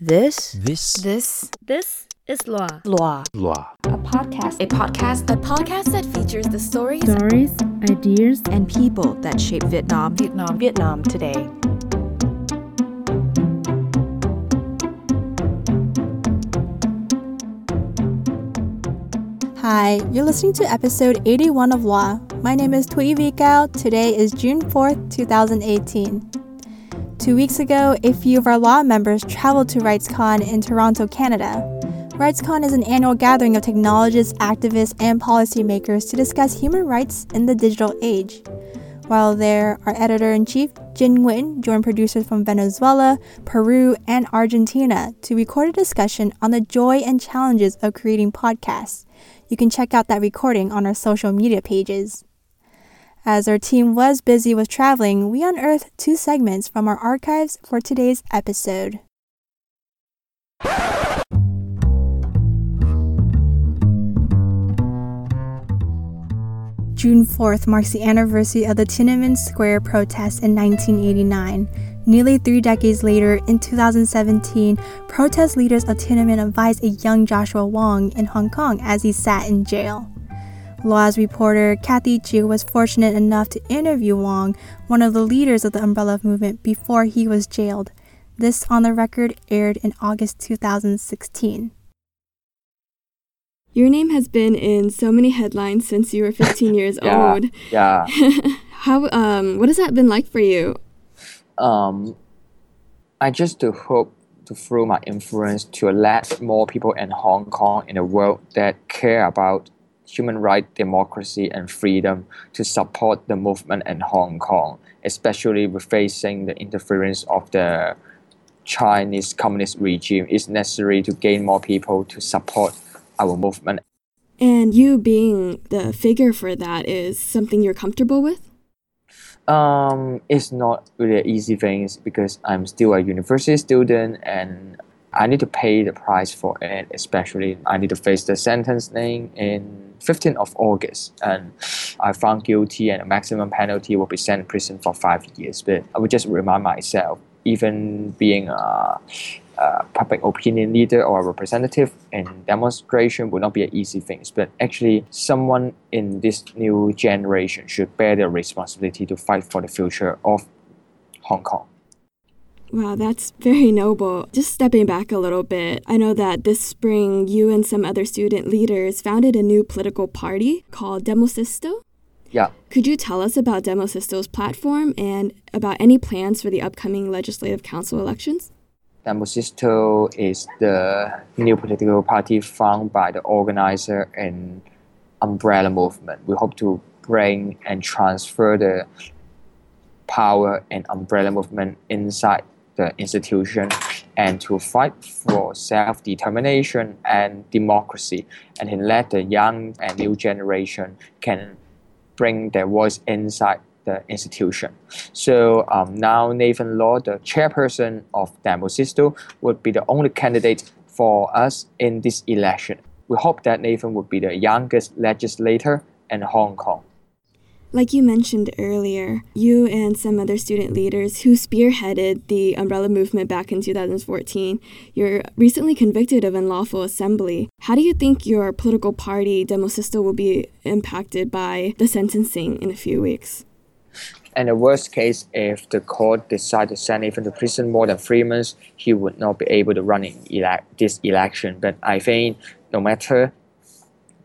This This This This is Loa. Loa. Loa. a podcast A podcast, a podcast that features the stories stories, ideas, and people that shape Vietnam. Vietnam. Vietnam today. Hi, you're listening to episode 81 of Loa. My name is Tui Vikao. Today is June 4th, 2018. Two weeks ago, a few of our Loa members traveled to RightsCon in Toronto, Canada. RightsCon is an annual gathering of technologists, activists, and policymakers to discuss human rights in the digital age. While there, our editor in chief, Jin Nguyen, joined producers from Venezuela, Peru, and Argentina to record a discussion on the joy and challenges of creating podcasts. You can check out that recording on our social media pages. As our team was busy with traveling, we unearthed two segments from our archives for today's episode. June 4th marks the anniversary of the Tiananmen Square protests in 1989. Nearly three decades later, in 2017, protest leaders of Tiananmen advised a young Joshua Wong in Hong Kong as he sat in jail. Loa's reporter Kathy Triệu was fortunate enough to interview Wong, one of the leaders of the Umbrella Movement, before he was jailed. This on the record aired in August 2016. Your name has been in so many headlines since you were 15 years Yeah, old. yeah. How um what has that been like for you? Um, I just to hope to through my influence to let more people in Hong Kong in the world that care about human rights, democracy, and freedom to support the movement in Hong Kong, especially with facing the interference of the Chinese communist regime. It's necessary to gain more people to support our movement. And you being the figure for that is something you're comfortable with? Um, it's not really an easy thing because I'm still a university student and I need to pay the price for it. Especially, I need to face the sentencing in 15th of August, and I found guilty, and the maximum penalty will be sent to prison for five years. But I would just remind myself, even being a, a public opinion leader or a representative in demonstration would not be an easy thing. But actually, someone in this new generation should bear the responsibility to fight for the future of Hong Kong. Wow, that's very noble. Just stepping back a little bit, I know that this spring you and some other student leaders founded a new political party called Demosisto. Yeah. Could you tell us about Demosisto's platform and about any plans for the upcoming legislative council elections? Demosisto is the new political party founded by the organizer in Umbrella Movement. We hope to bring and transfer the power and Umbrella Movement inside the institution and to fight for self-determination and democracy and to let the young and new generation can bring their voice inside the institution. So um, now Nathan Law, the chairperson of Demosisto, would be the only candidate for us in this election. We hope that Nathan would be the youngest legislator in Hong Kong. Like you mentioned earlier, you and some other student leaders who spearheaded the umbrella movement back in 2014, you're recently convicted of unlawful assembly. How do you think your political party, Demosisto, will be impacted by the sentencing in a few weeks? And the worst case, if the court decide to send Nathan to prison more than three months, he would not be able to run in this election. But I think no matter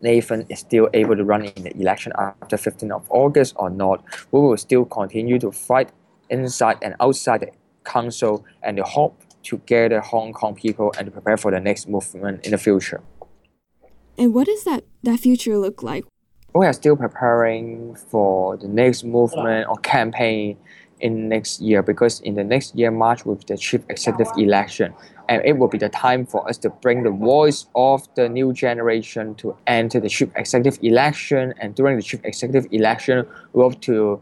Nathan is still able to run in the election after 15th of August or not, we will still continue to fight inside and outside the council and the hope to gather Hong Kong people and prepare for the next movement in the future. And what does that, that future look like? We are still preparing for the next movement or campaign in next year because in the next year March with the chief executive election and it will be the time for us to bring the voice of the new generation to enter the chief executive election. And during the chief executive election we hope to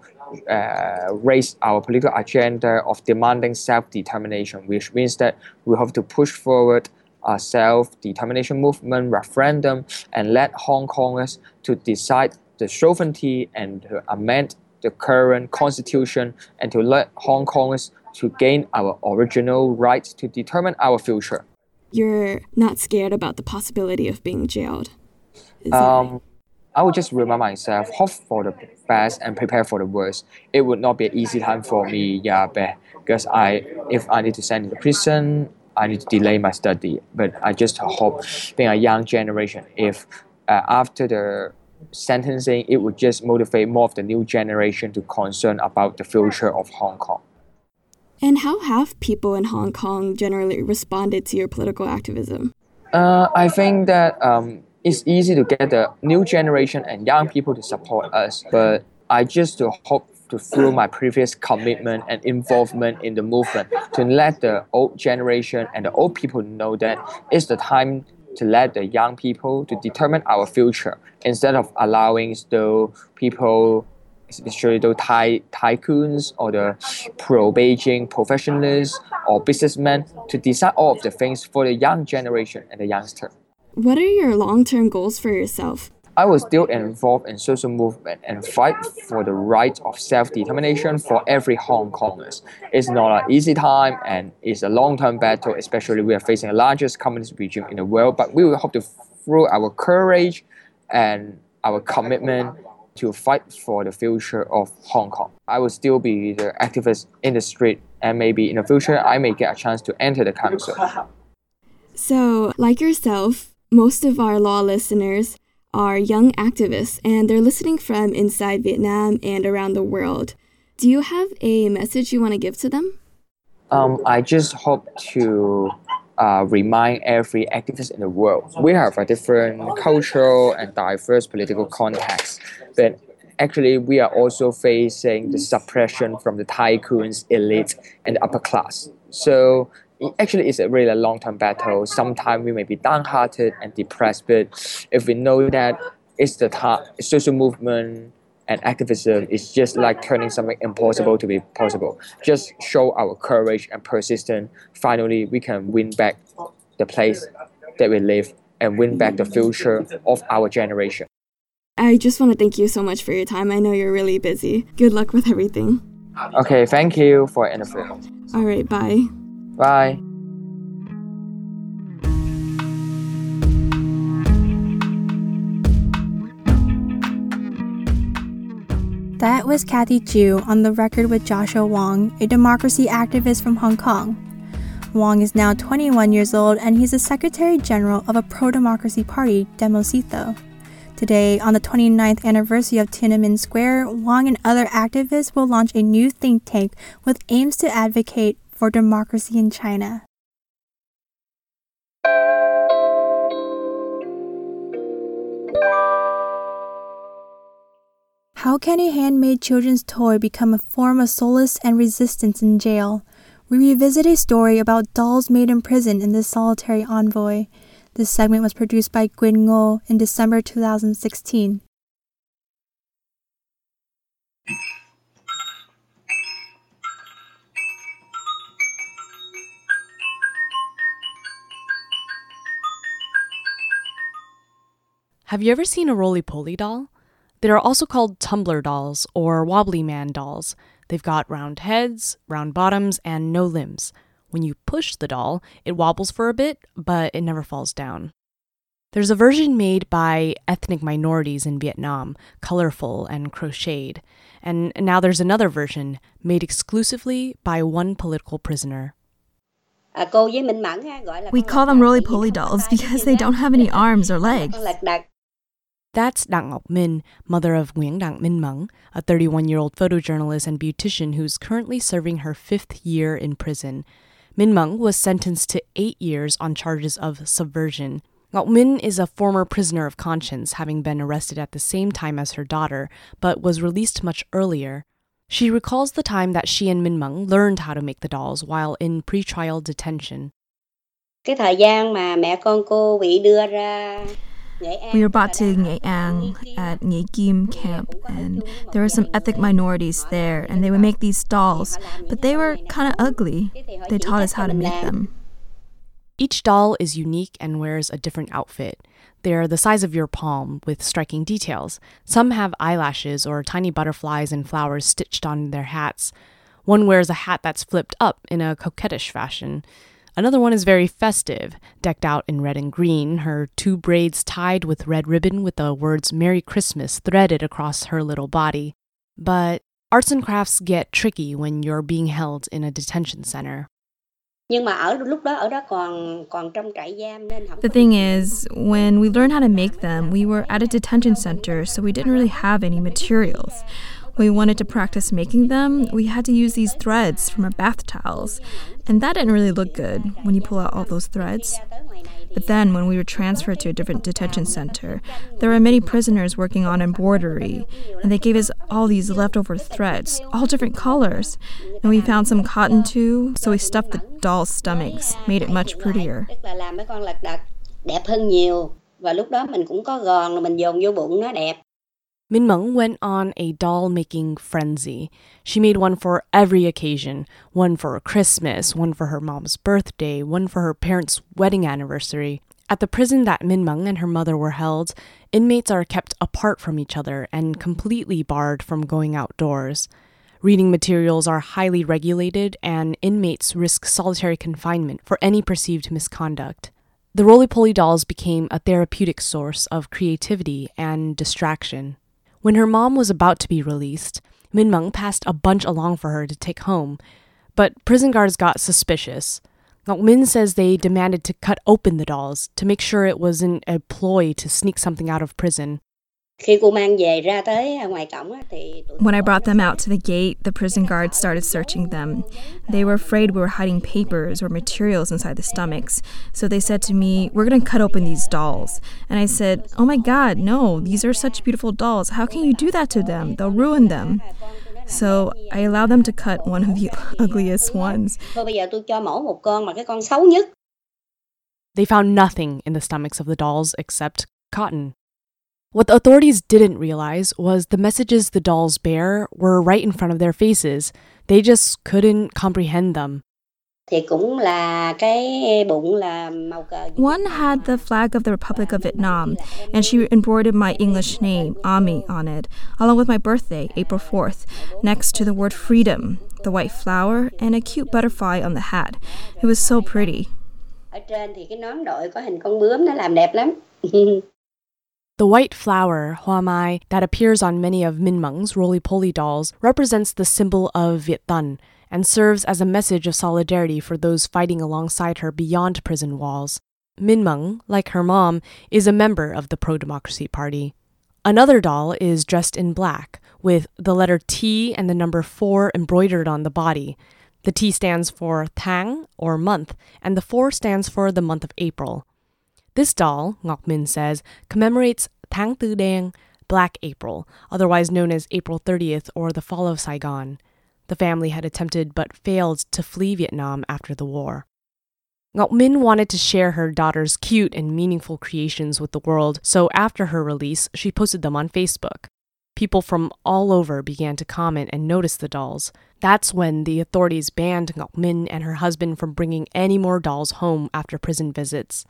uh, raise our political agenda of demanding self-determination which means that we have to push forward a self-determination movement referendum and let Hong Kongers to decide the sovereignty and to amend the current constitution and to let Hong Kongers to gain our original rights to determine our future. You're not scared about the possibility of being jailed. Is right? Um, I would just remind myself, hope for the best and prepare for the worst. It would not be an easy time for me, yeah, because I, if I need to send to prison, I need to delay my study. But I just hope, being a young generation, if uh, after the sentencing, it would just motivate more of the new generation to concern about the future of Hong Kong. And how have people in Hong Kong generally responded to your political activism? Uh, I think that um, it's easy to get the new generation and young people to support us, but I just hope to through my previous commitment and involvement in the movement to let the old generation and the old people know that it's the time to let the young people to determine our future instead of allowing the people especially the ty- tycoons or the pro-Beijing professionals or businessmen to decide all of the things for the young generation and the youngster. What are your long term goals for yourself? I was still involved in social movement and fight for the right of self-determination for every Hong Kongers. It's not an easy time and it's a long-term battle, especially we are facing the largest communist regime in the world, but we will hope to through our courage and our commitment to fight for the future of Hong Kong. I will still be the activist in the street and maybe in the future I may get a chance to enter the council. So, like yourself, most of our Loa listeners are young activists and they're listening from inside Vietnam and around the world. Do you have a message you want to give to them? Um, I just hope to uh, remind every activist in the world we have a different cultural and diverse political context, but actually we are also facing the suppression from the tycoons, elite, and upper class. So actually it's a really long-term battle. Sometimes we may be downhearted and depressed, but if we know that it's the time, social movement and activism is just like turning something impossible to be possible. Just show our courage and persistence. Finally, we can win back the place that we live and win back the future of our generation. I just want to thank you so much for your time. I know you're really busy. Good luck with everything. Okay, thank you for the interview. All right, bye. Bye. That was Kathy Triệu on the record with Joshua Wong, a democracy activist from Hong Kong. Wong is now 21 years old and he's the Secretary General of a pro democracy party, Demosisto. Today, on the 29th anniversary of Tiananmen Square, Wong and other activists will launch a new think tank with aims to advocate for democracy in China. How can a handmade children's toy become a form of solace and resistance in jail? We revisit a story about dolls made in prison in this solitary envoi. This segment was produced by Quyên Ngô in December 2016. Have you ever seen a roly poly doll? They are also called tumbler dolls or wobbly man dolls. They've got round heads, round bottoms, and no limbs. When you push the doll, it wobbles for a bit, but it never falls down. There's a version made by ethnic minorities in Vietnam, colorful and crocheted. And now there's another version made exclusively by one political prisoner. We call them roly poly dolls because they don't have any arms or legs. That's Đặng Ngọc Minh, mother of Nguyen Đặng Minh Mẫn, a 31 year old photojournalist and beautician who's currently serving her fifth year in prison. Minh Mẫn was sentenced to eight years on charges of subversion. Ngọc Minh is a former prisoner of conscience, having been arrested at the same time as her daughter, but was released much earlier. She recalls the time that she and Minh Mẫn learned how to make the dolls while in pretrial detention. We were brought to Nghệ An at Nghi Kim camp, and there were some ethnic minorities there, and they would make these dolls, but they were kind of ugly. They taught us how to make them. Each doll is unique and wears a different outfit. They're the size of your palm, with striking details. Some have eyelashes or tiny butterflies and flowers stitched on their hats. One wears a hat that's flipped up in a coquettish fashion. Another one is very festive, decked out in red and green, her two braids tied with red ribbon with the words Merry Christmas threaded across her little body. But arts and crafts get tricky when you're being held in a detention center. The thing is, when we learned how to make them, we were at a detention center, so we didn't really have any materials. We wanted to practice making them, we had to use these threads from our bath towels, and that didn't really look good when you pull out all those threads. But then, when we were transferred to a different detention center, there were many prisoners working on embroidery, and they gave us all these leftover threads, all different colors. And we found some cotton too, so we stuffed the doll's stomachs, made it much prettier. Minh Mẫn went on a doll making frenzy. She made one for every occasion one for Christmas, one for her mom's birthday, one for her parents' wedding anniversary. At the prison that Minh Mẫn and her mother were held, inmates are kept apart from each other and completely barred from going outdoors. Reading materials are highly regulated, and inmates risk solitary confinement for any perceived misconduct. The roly poly dolls became a therapeutic source of creativity and distraction. When her mom was about to be released, Minh Mẫn passed a bunch along for her to take home, but prison guards got suspicious. Ngọc Minh says they demanded to cut open the dolls to make sure it wasn't a ploy to sneak something out of prison. When I brought them out to the gate, the prison guards started searching them. They were afraid we were hiding papers or materials inside the stomachs, so they said to me, We're going to cut open these dolls. And I said, Oh my god, no, these are such beautiful dolls. How can you do that to them? They'll ruin them. So I allowed them to cut one of the ugliest ones. They found nothing in the stomachs of the dolls except cotton. What the authorities didn't realize was the messages the dolls bear were right in front of their faces. They just couldn't comprehend them. One had the flag of the Republic of Vietnam, and she embroidered my English name, Ami, on it, along with my birthday, April 4th, next to the word freedom, the white flower, and a cute butterfly on the hat. It was so pretty. The white flower, hoa mai, that appears on many of Minh Mẫn's roly-poly dolls represents the symbol of Viet Tân and serves as a message of solidarity for those fighting alongside her beyond prison walls. Minh Mẫn, like her mom, is a member of the pro-democracy party. Another doll is dressed in black, with the letter T and the number 4 embroidered on the body. The T stands for Tháng, or month, and the 4 stands for the month of April. This doll, Ngọc Minh says, commemorates Tháng Tư Đen, Black April, otherwise known as April 30th or the fall of Saigon. The family had attempted but failed to flee Vietnam after the war. Ngọc Minh wanted to share her daughter's cute and meaningful creations with the world, so after her release, she posted them on Facebook. People from all over began to comment and notice the dolls. That's when the authorities banned Ngọc Minh and her husband from bringing any more dolls home after prison visits.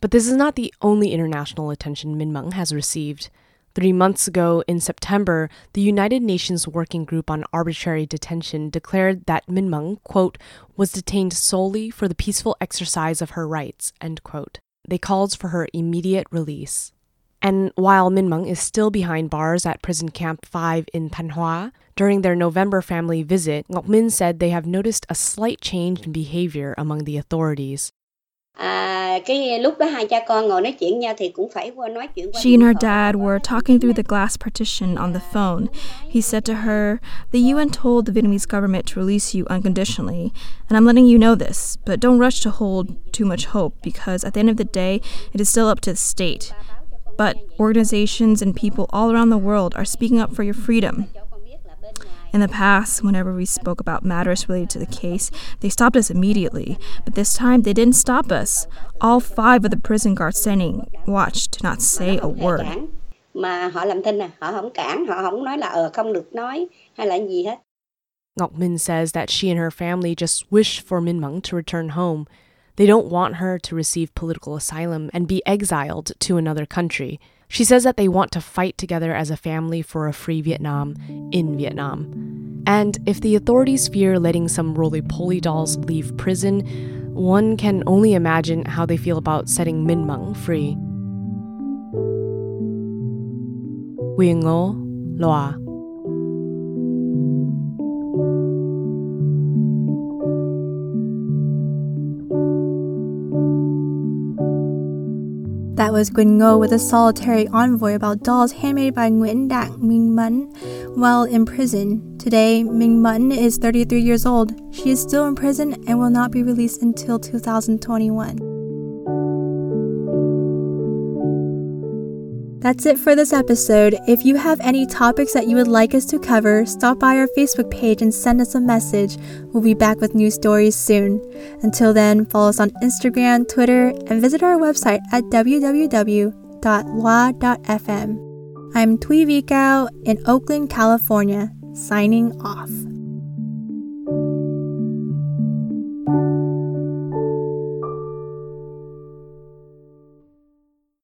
But this is not the only international attention Minh Mẫn has received. Three months ago, in September, the United Nations Working Group on Arbitrary Detention declared that Minh Mẫn, quote, was detained solely for the peaceful exercise of her rights, end quote. They called for her immediate release. And while Minh Mẫn is still behind bars at Prison Camp 5 in Thanh Hoa, during their November family visit, Ngọc Minh said they have noticed a slight change in behavior among the authorities. She and her dad were talking through the glass partition on the phone. He said to her, The UN told the Vietnamese government to release you unconditionally, and I'm letting you know this, but don't rush to hold too much hope because at the end of the day, it is still up to the state. But organizations and people all around the world are speaking up for your freedom. In the past, whenever we spoke about matters related to the case, they stopped us immediately. But this time, they didn't stop us. All five of the prison guards standing watch did not say a word. Ngọc Minh says that she and her family just wish for Minh Mẫn to return home. They don't want her to receive political asylum and be exiled to another country. She says that they want to fight together as a family for a free Vietnam in Vietnam. And if the authorities fear letting some roly poly dolls leave prison, one can only imagine how they feel about setting Minh Mẫn free. Was Quyên Ngô with a solitary envoi about dolls handmade by Nguyen Đặng Minh Mẫn while in prison. Today, Minh Mẫn is 33 years old. She is still in prison and will not be released until 2021. That's it for this episode. If you have any topics that you would like us to cover, stop by our Facebook page and send us a message. We'll be back with new stories soon. Until then, follow us on Instagram, Twitter, and visit our website at www.loa.fm. I'm Tui Vikau in Oakland, California, signing off.